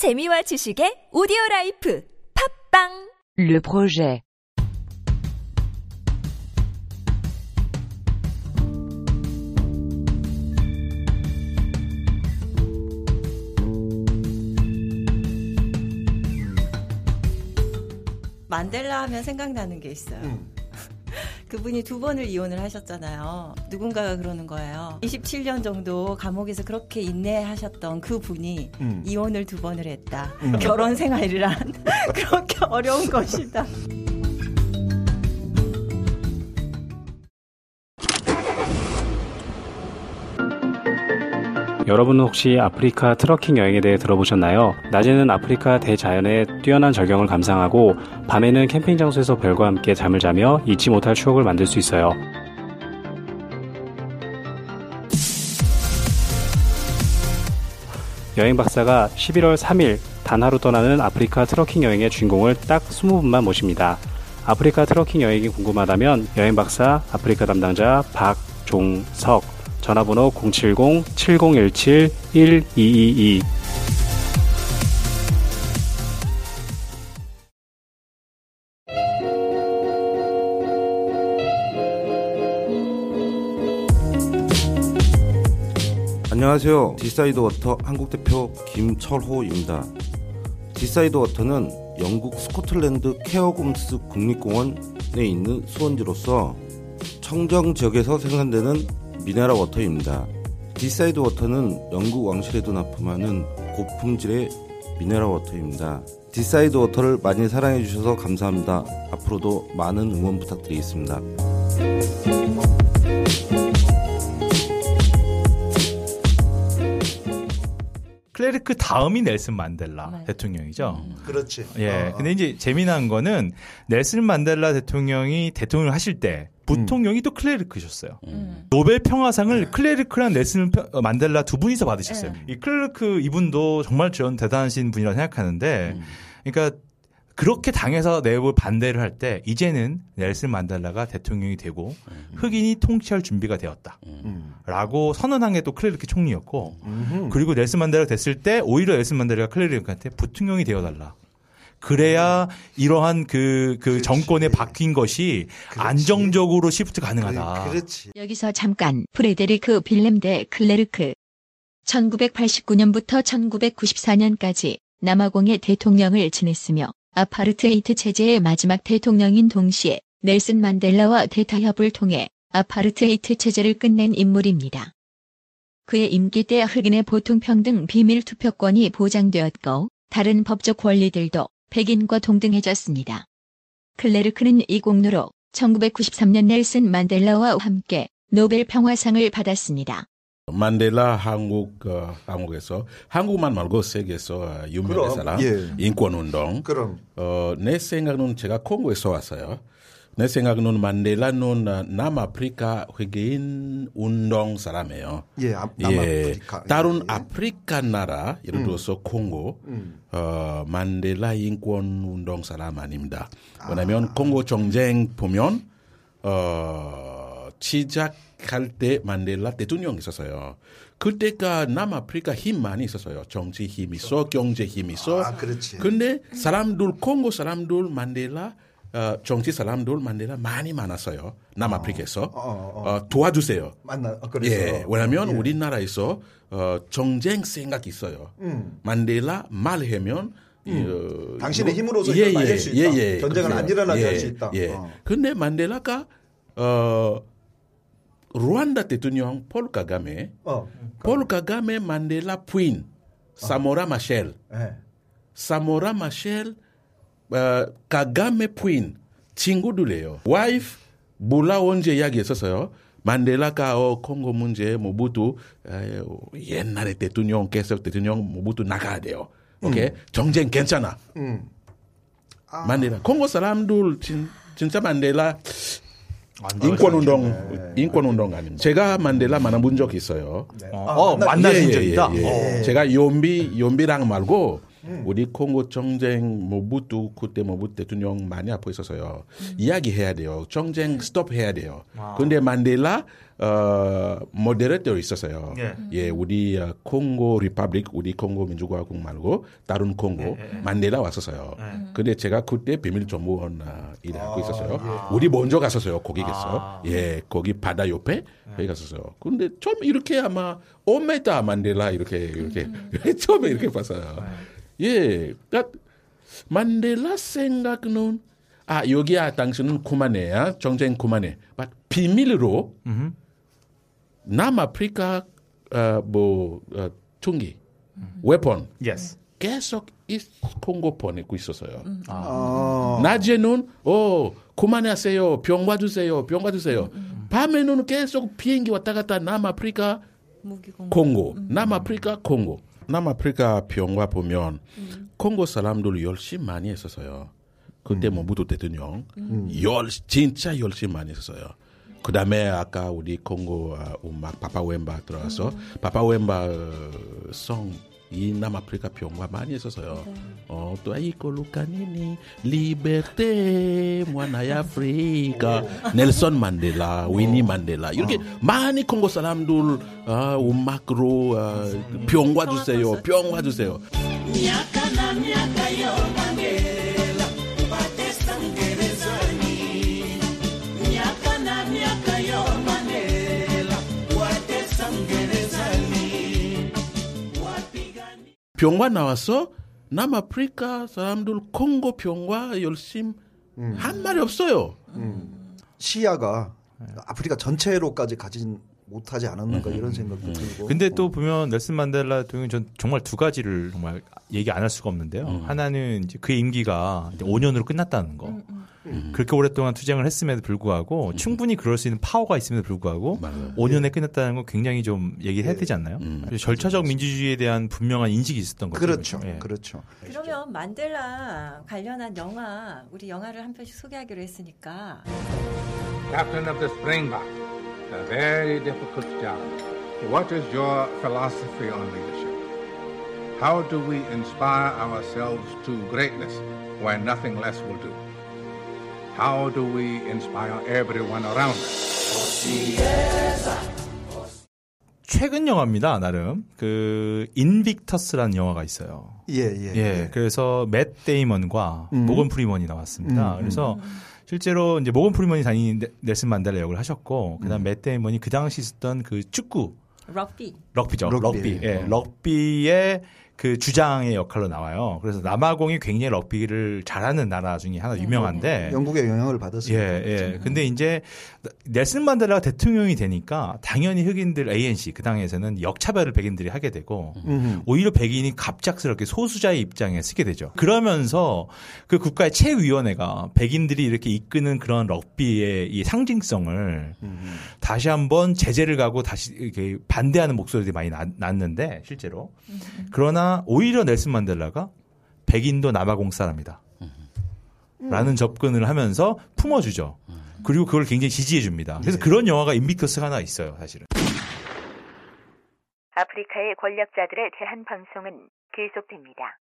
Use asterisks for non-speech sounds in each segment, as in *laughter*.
재미와 지식의 오디오 라이프 팟빵! Le projet. 만델라 하면 생각나는 게 있어요. 그분이 두 번을 이혼을 하셨잖아요. 누군가가 그러는 거예요. 27년 정도 감옥에서 그렇게 인내하셨던 그 분이 음. 이혼을 두 번을 했다. 결혼 생활이란 *laughs* 그렇게 어려운 것이다. 여러분은 혹시 아프리카 트러킹 여행에 대해 들어보셨나요? 낮에는 아프리카 대자연의 뛰어난 절경을 감상하고 밤에는 캠핑 장소에서 별과 함께 잠을 자며 잊지 못할 추억을 만들 수 있어요. 여행 박사가 11월 3일 단 하루 떠나는 아프리카 트러킹 여행의 주인공을 딱 20분만 모십니다. 아프리카 트러킹 여행이 궁금하다면 여행 박사 아프리카 담당자 박종석 전화번호 070-7017-1222 안녕하세요. 디사이드 워터 한국 대표 김철호입니다. 디사이드 워터는 영국 스코틀랜드 케어곰스 국립공원에 있는 수원지로서 청정 지역에서 생산되는 미네랄 워터입니다. 디사이드 워터는 영국 왕실에도 납품하는 고품질의 미네랄 워터입니다. 디사이드 워터를 많이 사랑해 주셔서 감사합니다. 앞으로도 많은 응원 부탁드리겠습니다. 클레르크 다음이 넬슨 만델라 네. 대통령이죠. 그렇지. 예. 어, 근데 이제 재미난 거는 넬슨 만델라 대통령이 대통령을 하실 때 부통령이 또 클레르크셨어요. 음. 노벨 평화상을 클레르크랑 넬슨 펴- 어, 만델라 두 분이서 받으셨어요. 네. 이 클레르크 이분도 정말 전 대단하신 분이라고 생각하는데, 그러니까 그렇게 당해서 내부 반대를 할 때 이제는 넬슨 만델라가 대통령이 되고 흑인이 통치할 준비가 되었다. 음. 라고 선언한 게 또 클레르크 총리였고. 그리고 넬슨 만델라가 됐을 때 오히려 넬슨 만델라가 클레르크한테 부통령이 되어달라. 그래야 이러한 그, 그. 정권에 바뀐 것이 그렇지. 안정적으로 shift 가능하다. 그, 그렇지. 여기서 잠깐 프레데리크 빌렘 데 클레르크 1989년부터 1994년까지 남아공의 대통령을 지냈으며 아파르트헤이트 체제의 마지막 대통령인 동시에 넬슨 만델라와 대타협을 통해 아파르트헤이트 체제를 끝낸 인물입니다. 그의 임기 때 흑인의 보통평등 비밀 투표권이 보장되었고 다른 법적 권리들도 백인과 동등해졌습니다. 클레르크는 이 공로로 1993년 넬슨 만델라와 함께 노벨 평화상을 받았습니다. 만델라 한국 어, 한국에서 한국만 말고 세계에서 어, 유명한 사람 예. 인권 운동. 그럼 어, 내 생각은 제가 콩고에서 왔어요. 내 생각은 만델라는 어, 남아프리카 회계인 운동 사람이에요. 예, 아, 남아프리카. 다른 예. 아프리카 나라 예를 들어서 콩고 음. 어, 만델라 인권 운동 사람 아닙니다. 왜냐하면 콩고 정쟁 보면 어, 시작할 때 만델라 대통령 있었어요. 그때가 남아프리카 힘 많이 있었어요. 정치 힘 있어, 경제 힘 있어. 아, 그렇지. 근데 사람들 콩고 사람들 만델라 어, 정치 사람들 만델라 많이 많았어요. 남아프리카에서 어, 어, 어, 도와주세요. 만나. 어, 그래서 예, 왜냐하면 예. 우리나라에서 어, 정쟁 생각이 있어요. 음. 만델라 말하면 어, 당신의 이거- 힘으로서 이걸 만들 수 있다. 전쟁은. 안 일어나게 예, 할수 있다. 예. 어. 근데 만델라가 어, 루안다 대통령 폴 카가메, 어. 폴 카가메 만델라 부인 사모라 마셸, 예. 사모라 마셸 어, 카가메 부인 친구들이에요. 와이프 몰라 언제 이야기했었어요. 만델라가 어, 콩고 문제 모부tu 에, 옛날에 대통령 계속 대통령 모부tu 나가야 돼요. 오케이 정쟁 괜찮아. 음. 만델라 콩고 사람들 진, 진짜 만델라 안 인권 운동 인권 운동 아닙니다. 제가 만델라 만나본 적 있어요. 어, 어, 만나신 적이다. 예, 예. 제가 연비 연비랑 말고 음. 우리 콩고 정쟁 모부tu 그때 모부tu 대통령 많이 아파 있었어요. 음. 이야기해야 돼요. 정쟁 스톱 해야 돼요. 와. 근데 만델라 어 모데레터 있었어요. 예. 예, 우리 어, 콩고 리퍼블릭 우리 콩고 민주공화국 말고 다른 콩고 예, 예. 만델라 왔었어요. 예. 근데 제가 그때 비밀 정보원 어, 일하고 아, 있었어요. 예. 우리 먼저 갔었어요. 거기 갔어. 아. 예, 거기 바다 옆에 거기 갔었어요. 근데 처음 이렇게 아마 오메타 만델라 이렇게 이렇게 음. *laughs* 처음에 이렇게 봤어요. 예, 그러니까 만델라 생각은 아 여기 야 당신은 그만해야 정쟁 그만해. 비밀로 음. 남아프리카 어, 뭐 어, 총기, 음. 웨폰 yes. 계속 이 콩고 보내고 있었어요. 음. 아. 낮에는 어 그만하세요, 병 와주세요, 병 와주세요. 음. 밤에는 계속 비행기 왔다 갔다 남아프리카 콩고, 남아프리카 콩고. 남아프리카 병과 보면 음. 콩고 사람들 열심히 많이 했었어요. 그때 음. 모부도 대통령 음. 열 진짜 열심히 많이 했었어요. 그 다음에 아까 우리 콩고 음악 파파 웸바 들어와서 음. 파파 웸바 성 이 남아프리카 병과 많이 했었어요. 네. 어, 또 아이코 루카니니 리베테 무아나야 아프리카 넬슨 만델라 위니 만델라 이렇게 어. 많이 콩고 사람들 아, 음악으로 아, 병과 주세요. 병과 주세요. 병과 나와서 남아프리카 사람들 콩고 병과 열심 음. 한 말이 없어요. 음. 시야가 아프리카 전체로까지 가진 못하지 않았는가 음. 이런 생각도 음. 들고. 근데 또 보면 넬슨 만델라 대통령이 전 정말 두 가지를 정말 얘기 안 할 수가 없는데요. 음. 하나는 이제 그의 임기가 5년으로 끝났다는 거. 음, 음. 음. 그렇게 오랫동안 투쟁을 했음에도 불구하고 음. 충분히 그럴 수 있는 파워가 있음에도 불구하고 맞아요. 5년에 네. 끝났다는 건 굉장히 좀 얘기를 해야 네. 되지 않나요? 음. 절차적 민주주의에 대한 분명한 인식이 있었던 거죠. 그렇죠. 예. 그렇죠. 그러면 만델라 관련한 영화 우리 영화를 한 편씩 소개하기로 했으니까. Captain of the Springbok, a very difficult job. What is your philosophy on leadership? How do we inspire ourselves to greatness when nothing less will do? How do we inspire everyone around us? 최근 영화입니다, 나름. 그, 인빅터스라는 영화가 있어요. 예, 예. 예. 예. 그래서 맷 데이먼과 음. 모건 프리먼이 나왔습니다. 음, 음. 그래서 실제로 이제 모건 프리먼이 당연히 넬슨 만델라 역을 하셨고, 그 다음 음. 맷 데이먼이 그 당시 있었던 그 축구. 럭비. 럭비죠. 럭비. 럭비. 예. 어. 럭비의 그 주장의 역할로 나와요. 그래서 남아공이 굉장히 럭비를 잘하는 나라 중에 하나 유명한데 영국의 영향을 받았어요. 예, 예. 근데 이제 넬슨 만델라가 대통령이 되니까 당연히 흑인들 ANC 그 당에서는 역차별을 백인들이 하게 되고 음흠. 오히려 백인이 갑작스럽게 소수자의 입장에 쓰게 되죠. 그러면서 그 국가의 최위원회가 백인들이 이렇게 이끄는 그런 럭비의 이 상징성을 음흠. 다시 한번 제재를 가고 다시 이렇게 반대하는 목소리들이 많이 났는데 실제로 그러나 오히려 넬슨 만델라가 백인도 남아공 사람이다. 라는 접근을 하면서 품어주죠. 그리고 그걸 굉장히 지지해 줍니다. 그래서 네. 그런 영화가 인빅터스가 하나 있어요, 사실은. 아프리카의 권력자들에 대한 방송은 계속됩니다.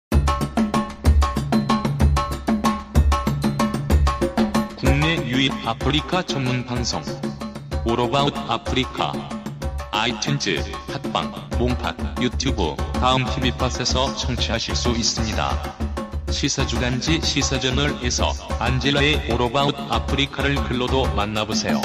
국내 유일 아프리카 전문 방송 All About 아프리카 아이튠즈, 팟빵, 몽팟, 유튜브, 다음 TV팟에서 청취하실 수 있습니다. 시사주간지 시사저널에서 안젤라의 오로바웃 아프리카를 글로도 만나보세요.